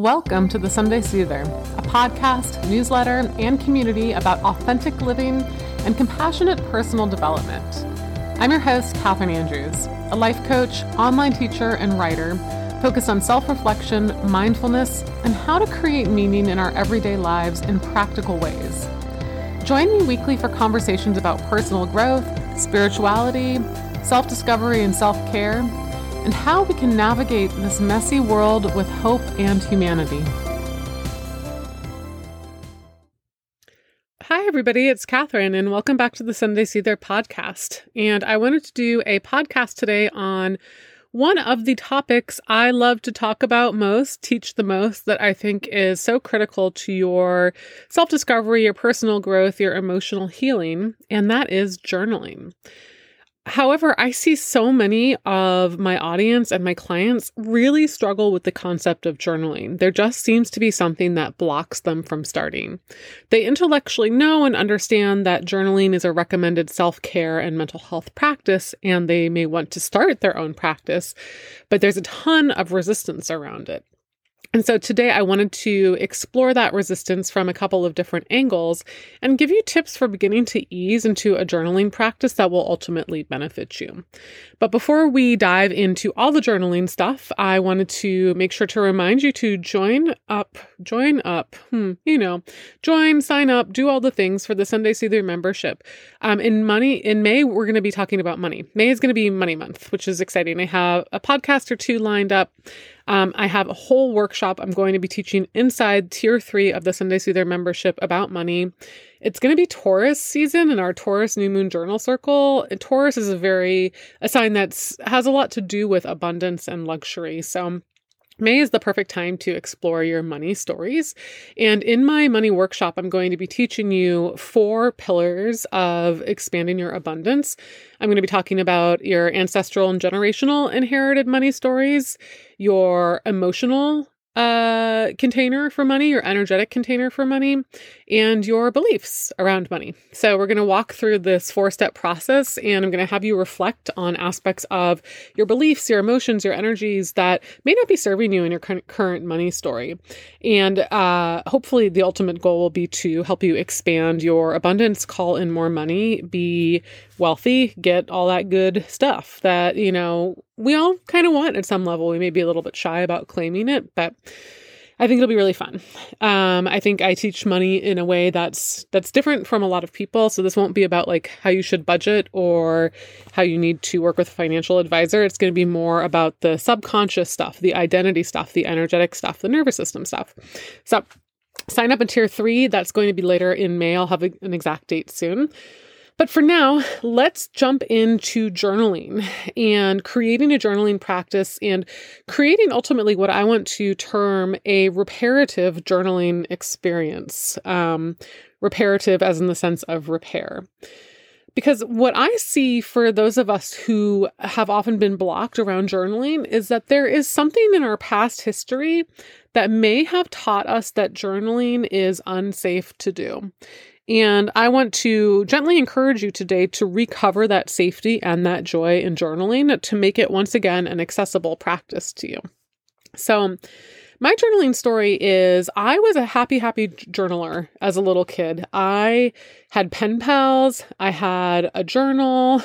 Welcome to the Sunday Soother, a podcast, newsletter, and community about authentic living and compassionate personal development. I'm your host, Catherine Andrews, a life coach, online teacher, and writer focused on self reflection, mindfulness, and how to create meaning in our everyday lives in practical ways. Join me weekly for conversations about personal growth, spirituality, self discovery, and self care and how we can navigate this messy world with hope and humanity. Hi, everybody, it's Catherine, and welcome back to the Sunday Soother podcast. And I wanted to do a podcast today on one of the topics I love to talk about most, teach the most, that I think is so critical to your self discovery, your personal growth, your emotional healing, and that is journaling. However, I see so many of my audience and my clients really struggle with the concept of journaling. There just seems to be something that blocks them from starting. They intellectually know and understand that journaling is a recommended self care and mental health practice, and they may want to start their own practice, but there's a ton of resistance around it. And so today I wanted to explore that resistance from a couple of different angles and give you tips for beginning to ease into a journaling practice that will ultimately benefit you. But before we dive into all the journaling stuff, I wanted to make sure to remind you to join up, join up, hmm, you know, join, sign up, do all the things for the Sunday Soother membership. Um, in money, in May, we're going to be talking about money. May is going to be money month, which is exciting. I have a podcast or two lined up. Um, I have a whole workshop I'm going to be teaching inside tier three of the Sunday Soother membership about money. It's going to be Taurus season in our Taurus new moon journal circle. And Taurus is a very a sign that has a lot to do with abundance and luxury. So May is the perfect time to explore your money stories. And in my money workshop, I'm going to be teaching you four pillars of expanding your abundance. I'm going to be talking about your ancestral and generational inherited money stories, your emotional uh, container for money, your energetic container for money, and your beliefs around money. So, we're going to walk through this four step process, and I'm going to have you reflect on aspects of your beliefs, your emotions, your energies that may not be serving you in your current money story. And uh, hopefully, the ultimate goal will be to help you expand your abundance, call in more money, be wealthy, get all that good stuff that, you know, we all kind of want at some level. We may be a little bit shy about claiming it, but I think it'll be really fun. Um, I think I teach money in a way that's that's different from a lot of people. So this won't be about like how you should budget or how you need to work with a financial advisor. It's going to be more about the subconscious stuff, the identity stuff, the energetic stuff, the nervous system stuff. So sign up in tier three. That's going to be later in May. I'll have an exact date soon. But for now, let's jump into journaling and creating a journaling practice and creating ultimately what I want to term a reparative journaling experience. Um, reparative, as in the sense of repair. Because what I see for those of us who have often been blocked around journaling is that there is something in our past history that may have taught us that journaling is unsafe to do. And I want to gently encourage you today to recover that safety and that joy in journaling to make it once again an accessible practice to you. So, my journaling story is I was a happy, happy journaler as a little kid. I had pen pals, I had a journal.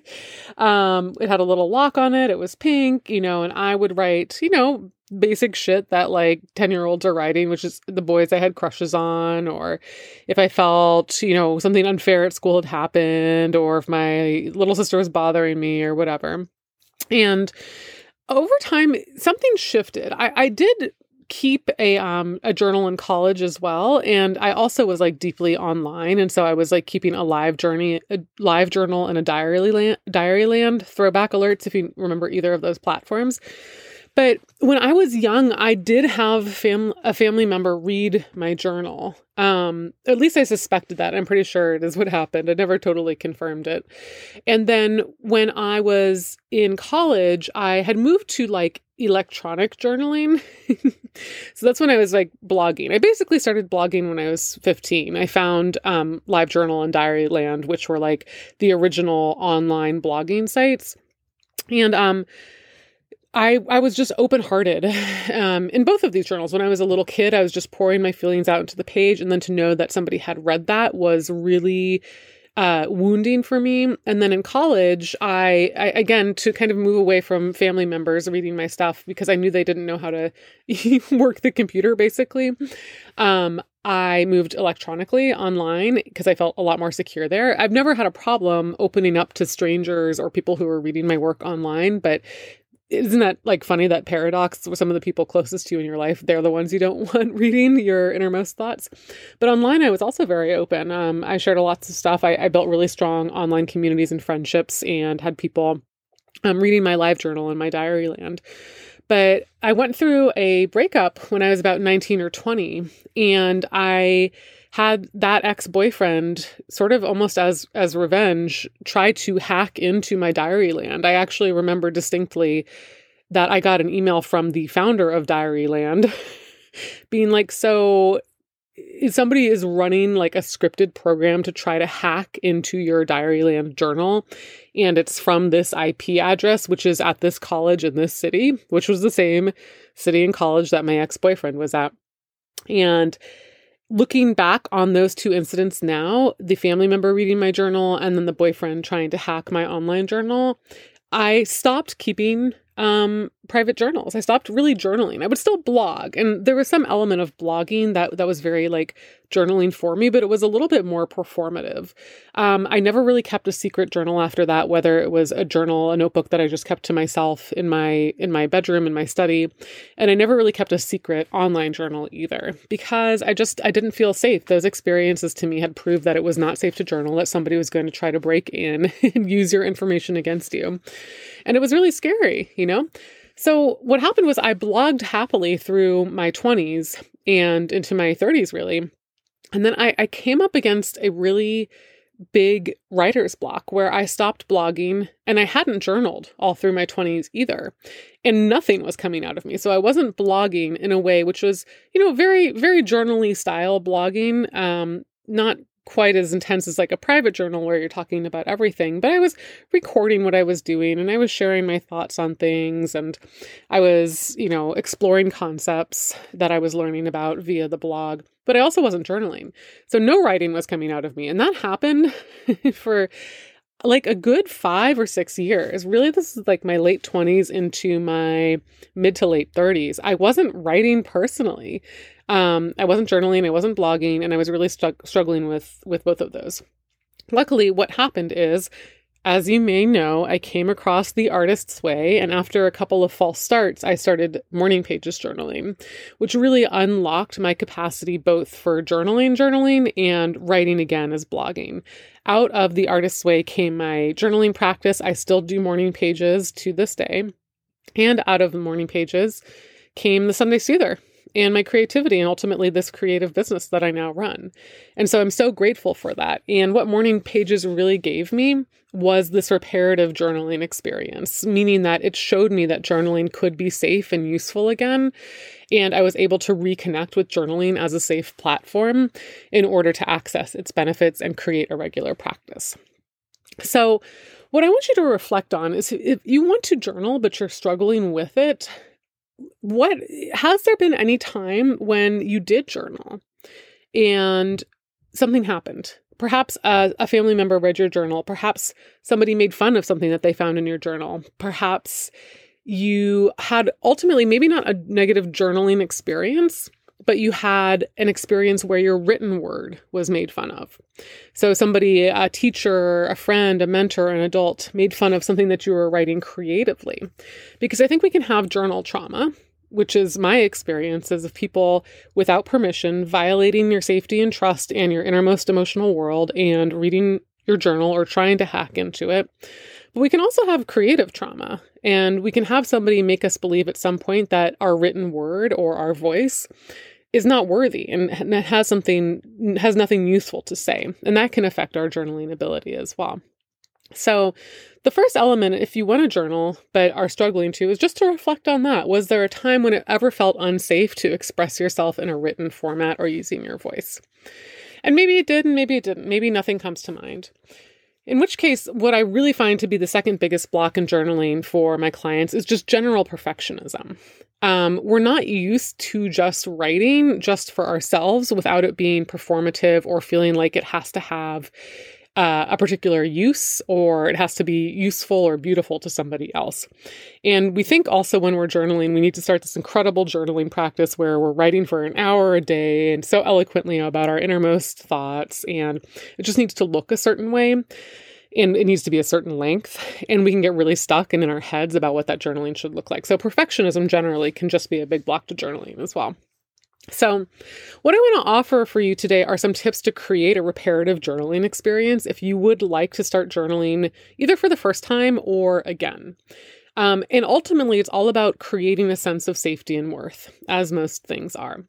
um, it had a little lock on it, it was pink, you know, and I would write, you know, basic shit that like 10 year olds are writing, which is the boys I had crushes on, or if I felt, you know, something unfair at school had happened, or if my little sister was bothering me or whatever. And over time, something shifted. I, I did keep a um a journal in college as well and i also was like deeply online and so i was like keeping a live journey a LiveJournal and a Diaryland diary land throwback alerts if you remember either of those platforms but when I was young, I did have fam- a family member read my journal. Um, at least I suspected that. I'm pretty sure it is what happened. I never totally confirmed it. And then when I was in college, I had moved to like electronic journaling. so that's when I was like blogging. I basically started blogging when I was 15. I found um, LiveJournal and Diaryland, which were like the original online blogging sites. And um, I, I was just open hearted um, in both of these journals. When I was a little kid, I was just pouring my feelings out into the page. And then to know that somebody had read that was really uh, wounding for me. And then in college, I, I, again to kind of move away from family members reading my stuff because I knew they didn't know how to work the computer. Basically, um, I moved electronically online because I felt a lot more secure there. I've never had a problem opening up to strangers or people who are reading my work online, but isn't that like funny that paradox where some of the people closest to you in your life they're the ones you don't want reading your innermost thoughts? But online i was also very open. Um, i shared lots of stuff. I, I, built really strong online communities and friendships and had people um, reading my LiveJournal in my Diaryland. But i went through a breakup when i was about 19 or 20 and i had that ex-boyfriend sort of almost as as revenge try to hack into my Diaryland. I actually remember distinctly that I got an email from the founder of Diaryland being like, "So somebody is running like a scripted program to try to hack into your Diaryland journal and it's from this IP address which is at this college in this city which was the same city and college that my ex-boyfriend was at and looking back on those two incidents now, the family member reading my journal and then the boyfriend trying to hack my online journal, I stopped keeping um, private journals. I stopped really journaling. I would still blog, and there was some element of blogging that that was very like journaling for me, but it was a little bit more performative. Um, I never really kept a secret journal after that, whether it was a journal, a notebook that I just kept to myself in my in my bedroom in my study, and I never really kept a secret online journal either because I just I didn't feel safe. Those experiences to me had proved that it was not safe to journal, that somebody was going to try to break in and use your information against you, and it was really scary, you know. So, what happened was I blogged happily through my 20s and into my 30s, really. And then I, I came up against a really big writer's block where I stopped blogging and I hadn't journaled all through my 20s either. And nothing was coming out of me. So I wasn't blogging in a way which was, you know, very, very journally style blogging, um, not quite as intense as like a private journal where you're talking about everything, but I was recording what I was doing and I was sharing my thoughts on things and I was, you know, exploring concepts that I was learning about via the blog. But I also wasn't journaling. So no writing was coming out of me. And that happened for like a good five or six years. Really, this is like my late 20s into my mid to late 30s. I wasn't writing personally. Um, I wasn't journaling, I wasn't blogging, and I was really struggling with with both of those. Luckily, what happened is, as you may know, I came across the artist's way, and after a couple of false starts, I started morning pages journaling, which really unlocked my capacity both for journaling, journaling, and writing again as blogging. Out of the artist's way came my journaling practice. I still do morning pages to this day. And out of the morning pages came the Sunday Soother, and my creativity and ultimately this creative business that I now run. And so I'm so grateful for that. And what Morning Pages really gave me was this reparative journaling experience, meaning that it showed me that journaling could be safe and useful again. And I was able to reconnect with journaling as a safe platform in order to access its benefits and create a regular practice. So, what I want you to reflect on is if you want to journal, but you're struggling with it, what has there been any time when you did journal and something happened? Perhaps a, a, family member read your journal. Perhaps somebody made fun of something that they found in your journal. Perhaps you had ultimately maybe not a negative journaling experience, but you had an experience where your written word was made fun of. So, somebody, a teacher, a friend, a mentor, an adult made fun of something that you were writing creatively. Because I think we can have journal trauma, which is my experience experiences of people without permission violating your safety and trust and your innermost emotional world and reading your journal or trying to hack into it. But we can also have creative trauma, and we can have somebody make us believe at some point that our written word or our voice is not worthy and has something has nothing useful to say. And that can affect our journaling ability as well. So the first element if you want to journal but are struggling to is just to reflect on that. Was there a time when it ever felt unsafe to express yourself in a written format or using your voice? And maybe it did and maybe it didn't. Maybe nothing comes to mind. In which case, what I really find to be the second biggest block in journaling for my clients is just general perfectionism. Um, we're not used to just writing just for ourselves without it being performative or feeling like it has to have uh, a particular use or it has to be useful or beautiful to somebody else. And we think also when we're journaling, we need to start this incredible journaling practice where we're writing for an hour a day and so eloquently about our innermost thoughts. And it just needs to look a certain way and it needs to be a certain length and we can get really stuck and in our heads about what that journaling should look like so perfectionism generally can just be a big block to journaling as well so, what I want to offer for you today are some tips to create a reparative journaling experience if you would like to start journaling either for the first time or again. Um, and ultimately, it's all about creating a sense of safety and worth, as most things are.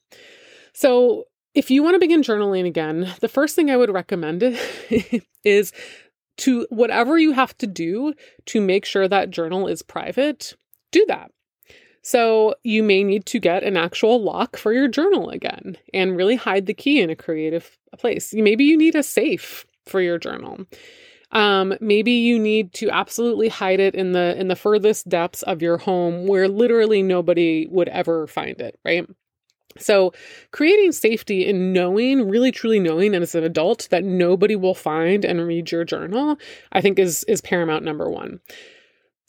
So, if you want to begin journaling again, the first thing I would recommend is to whatever you have to do to make sure that journal is private, do that. So you may need to get an actual lock for your journal again and really hide the key in a creative place. Maybe you need a safe for your journal. Um, maybe you need to absolutely hide it in the in the furthest depths of your home where literally nobody would ever find it, right? So, creating safety in knowing, really truly knowing as an adult that nobody will find and read your journal, I think is is paramount number 1.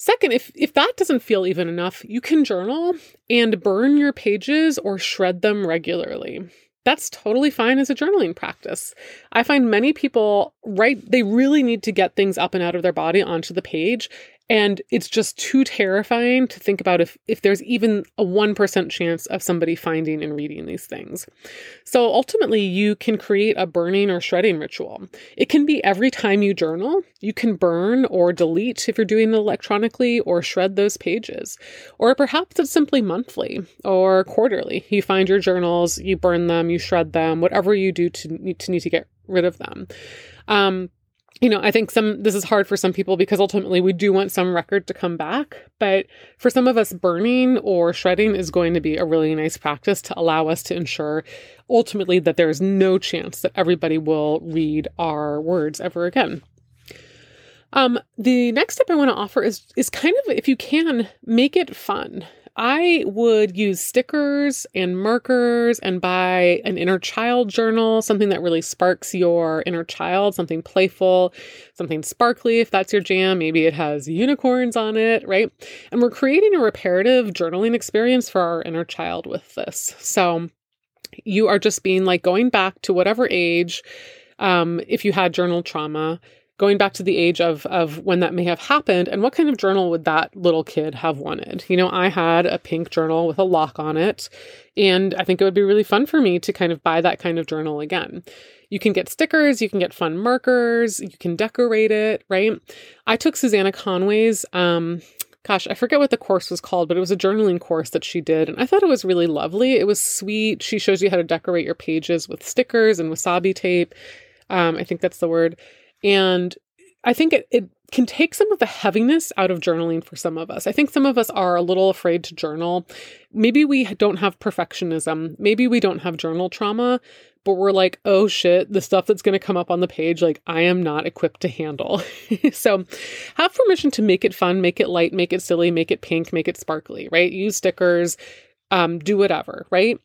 Second, if, if that doesn't feel even enough, you can journal and burn your pages or shred them regularly. That's totally fine as a journaling practice. I find many people write, they really need to get things up and out of their body onto the page. And it's just too terrifying to think about if, if there's even a 1% chance of somebody finding and reading these things. So ultimately, you can create a burning or shredding ritual. It can be every time you journal. You can burn or delete if you're doing it electronically or shred those pages. Or perhaps it's simply monthly or quarterly. You find your journals, you burn them, you shred them, whatever you do to, to need to get rid of them. Um, you know, I think some this is hard for some people because ultimately we do want some record to come back. But for some of us, burning or shredding is going to be a really nice practice to allow us to ensure ultimately that there is no chance that everybody will read our words ever again. Um, the next step I want to offer is is kind of if you can make it fun. I would use stickers and markers and buy an inner child journal, something that really sparks your inner child, something playful, something sparkly if that's your jam. Maybe it has unicorns on it, right? And we're creating a reparative journaling experience for our inner child with this. So you are just being like going back to whatever age, um, if you had journal trauma, going back to the age of of when that may have happened and what kind of journal would that little kid have wanted you know i had a pink journal with a lock on it and i think it would be really fun for me to kind of buy that kind of journal again you can get stickers you can get fun markers you can decorate it right i took Susannah Conway's um gosh, I forget what the course was called, but it was a journaling course that she did. And I thought it was really lovely. It was sweet. She shows you how to decorate your pages with stickers and wasabi tape. Um, I think that's the word. And I think it, it can take some of the heaviness out of journaling for some of us. I think some of us are a little afraid to journal. Maybe we don't have perfectionism. Maybe we don't have journal trauma, but we're like, oh shit, the stuff that's going to come up on the page, like, I am not equipped to handle. so have permission to make it fun, make it light, make it silly, make it pink, make it sparkly, right? Use stickers, um, do whatever, right?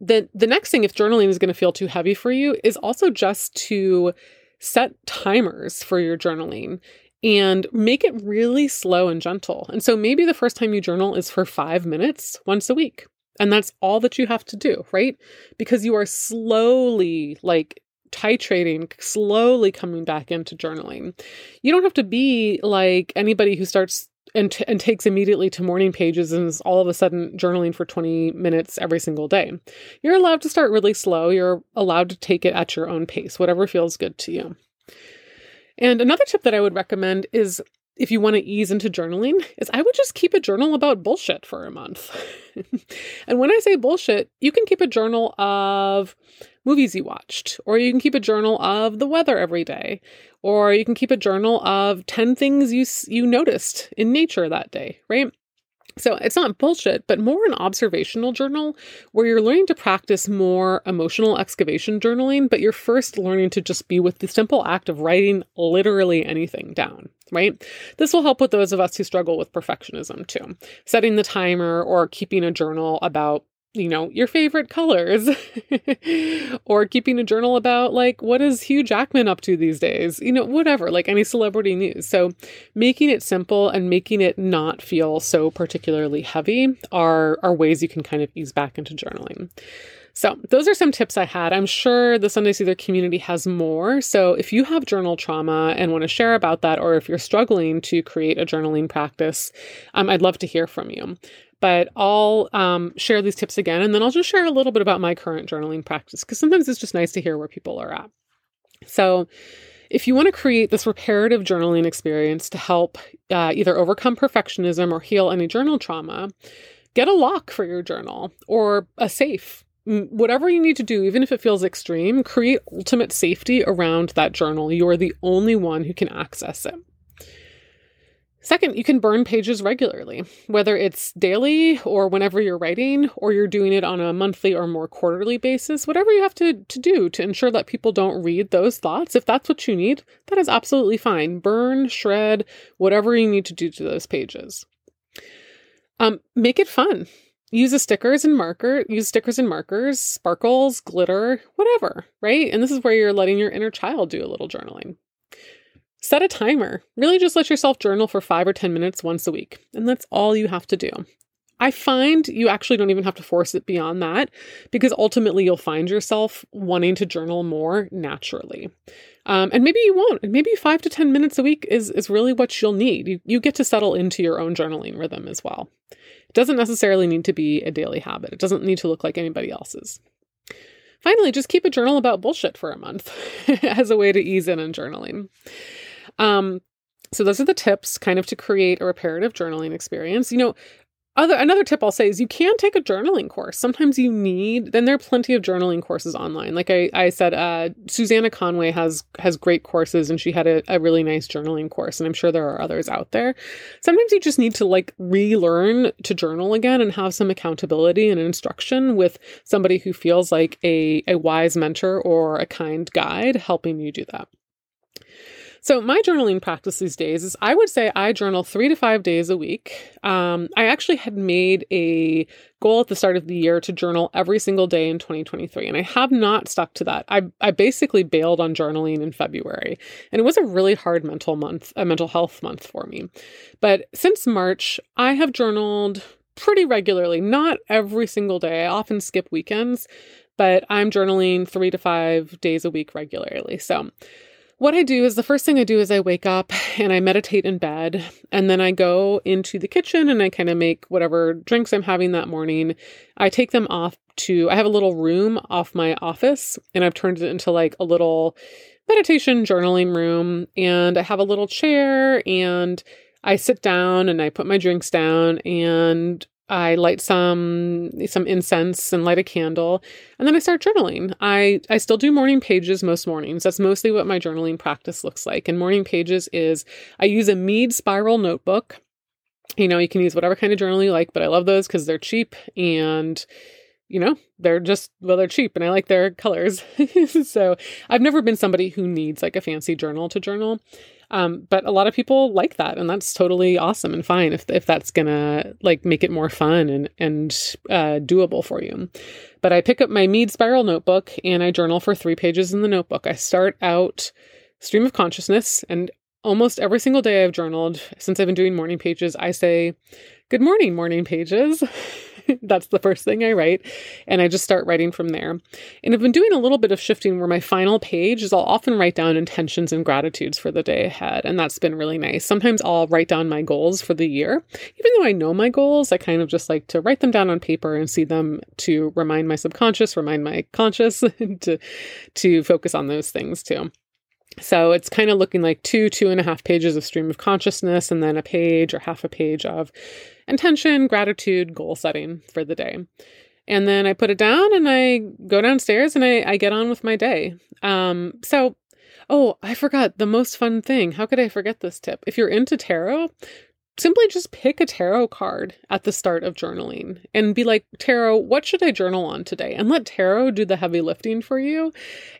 The, the next thing, if journaling is going to feel too heavy for you, is also just to set timers for your journaling and make it really slow and gentle. And so maybe the first time you journal is for five minutes once a week. And that's all that you have to do, right? Because you are slowly like titrating, slowly coming back into journaling. You don't have to be like anybody who starts and, t- and takes immediately to morning pages and is all of a sudden journaling for 20 minutes every single day. You're allowed to start really slow. You're allowed to take it at your own pace, whatever feels good to you. And another tip that I would recommend is if you want to ease into journaling is I would just keep a journal about bullshit for a month. and when I say bullshit, you can keep a journal of movies you watched, or you can keep a journal of the weather every day, or you can keep a journal of 10 things you you noticed in nature that day, right? So it's not bullshit, but more an observational journal where you're learning to practice more emotional excavation journaling, but you're first learning to just be with the simple act of writing literally anything down, right? This will help with those of us who struggle with perfectionism too. Setting the timer or keeping a journal about you know, your favorite colors or keeping a journal about like what is Hugh Jackman up to these days, you know, whatever, like any celebrity news. So, making it simple and making it not feel so particularly heavy are are ways you can kind of ease back into journaling. So, those are some tips I had. I'm sure the Sunday Soother community has more. So, if you have journal trauma and want to share about that, or if you're struggling to create a journaling practice, um, I'd love to hear from you. But I'll um, share these tips again, and then I'll just share a little bit about my current journaling practice because sometimes it's just nice to hear where people are at. So, if you want to create this reparative journaling experience to help uh, either overcome perfectionism or heal any journal trauma, get a lock for your journal or a safe. Whatever you need to do, even if it feels extreme, create ultimate safety around that journal. You are the only one who can access it. Second, you can burn pages regularly, whether it's daily or whenever you're writing, or you're doing it on a monthly or more quarterly basis, whatever you have to, to do to ensure that people don't read those thoughts. If that's what you need, that is absolutely fine. Burn, shred, whatever you need to do to those pages. Um, make it fun. Use a stickers and marker, use stickers and markers, sparkles, glitter, whatever, right? And this is where you're letting your inner child do a little journaling. Set a timer. Really just let yourself journal for five or 10 minutes once a week. And that's all you have to do. I find you actually don't even have to force it beyond that because ultimately you'll find yourself wanting to journal more naturally. Um, and maybe you won't. Maybe five to 10 minutes a week is, is really what you'll need. You, you get to settle into your own journaling rhythm as well. It doesn't necessarily need to be a daily habit, it doesn't need to look like anybody else's. Finally, just keep a journal about bullshit for a month as a way to ease in on journaling. Um, so those are the tips kind of to create a reparative journaling experience. You know, other another tip I'll say is you can take a journaling course. Sometimes you need then there are plenty of journaling courses online. Like I, I said, uh, Susannah Conway has has great courses and she had a, a really nice journaling course, and I'm sure there are others out there. Sometimes you just need to like relearn to journal again and have some accountability and instruction with somebody who feels like a, a wise mentor or a kind guide helping you do that. So, my journaling practice these days is I would say I journal three to five days a week. Um, I actually had made a goal at the start of the year to journal every single day in 2023, and I have not stuck to that. I, I basically bailed on journaling in February, and it was a really hard mental month, a mental health month for me. But since March, I have journaled pretty regularly, not every single day. I often skip weekends, but I'm journaling three to five days a week regularly. So, what I do is the first thing I do is I wake up and I meditate in bed. And then I go into the kitchen and I kind of make whatever drinks I'm having that morning. I take them off to, I have a little room off my office and I've turned it into like a little meditation journaling room. And I have a little chair and I sit down and I put my drinks down and I light some some incense and light a candle, and then I start journaling. I I still do morning pages most mornings. That's mostly what my journaling practice looks like. And morning pages is I use a Mead spiral notebook. You know, you can use whatever kind of journal you like, but I love those because they're cheap and you know, they're just, well, they're cheap and I like their colors. so I've never been somebody who needs like a fancy journal to journal. Um, but a lot of people like that, and that's totally awesome and fine if if that's gonna like make it more fun and and uh, doable for you. But I pick up my Mead Spiral notebook and I journal for three pages in the notebook. I start out stream of consciousness, and almost every single day I've journaled since I've been doing morning pages, I say, "Good morning, morning pages." That's the first thing I write. And I just start writing from there. And I've been doing a little bit of shifting where my final page is I'll often write down intentions and gratitudes for the day ahead. And that's been really nice. Sometimes I'll write down my goals for the year. Even though I know my goals, I kind of just like to write them down on paper and see them to remind my subconscious, remind my conscious to, to focus on those things too. So it's kind of looking like two, two and a half pages of stream of consciousness, and then a page or half a page of intention, gratitude, goal setting for the day. And then I put it down and I go downstairs and I, I get on with my day. Um, so, oh, I forgot the most fun thing. How could I forget this tip? If you're into tarot, simply just pick a tarot card at the start of journaling and be like, Tarot, what should I journal on today? And let tarot do the heavy lifting for you.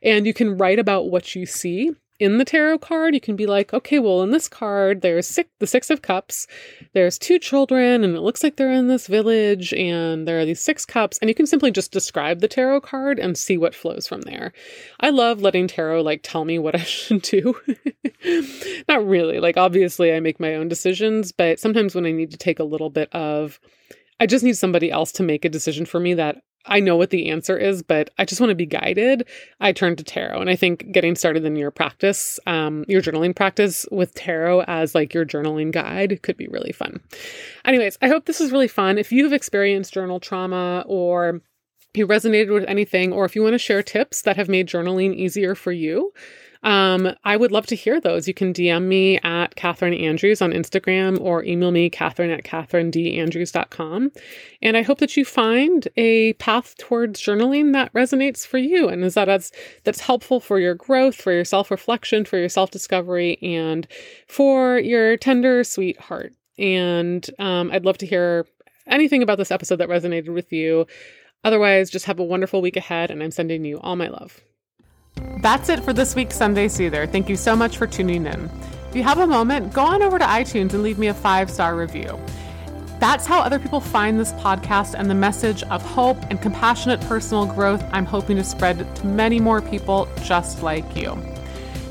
And you can write about what you see in the tarot card, you can be like, okay, well, in this card, there's six, the Six of Cups. There's two children, and it looks like they're in this village, and there are these six cups. And you can simply just describe the tarot card and see what flows from there. I love letting tarot like tell me what I should do. Not really. Like, obviously, I make my own decisions, but sometimes when I need to take a little bit of I just need somebody else to make a decision for me that I know what the answer is, but I just want to be guided. I turn to tarot. And I think getting started in your practice, um, your journaling practice with tarot as like your journaling guide could be really fun. Anyways, I hope this is really fun. If you've experienced journal trauma or you resonated with anything, or if you want to share tips that have made journaling easier for you, um, I would love to hear those. You can DM me at Catherine Andrews on Instagram or email me, Catherine at CatherineDAndrews.com. And I hope that you find a path towards journaling that resonates for you and is that that's, that's helpful for your growth, for your self reflection, for your self discovery, and for your tender, sweet heart. And um, I'd love to hear anything about this episode that resonated with you. Otherwise, just have a wonderful week ahead, and I'm sending you all my love. That's it for this week's Sunday Soother. Thank you so much for tuning in. If you have a moment, go on over to iTunes and leave me a five star review. That's how other people find this podcast and the message of hope and compassionate personal growth I'm hoping to spread to many more people just like you.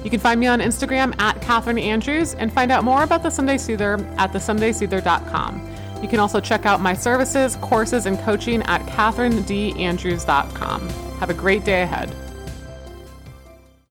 You can find me on Instagram at Catherine Andrews and find out more about the Sunday Soother at thesundaysoother.com. You can also check out my services, courses, and coaching at catherinedandrews.com. Have a great day ahead.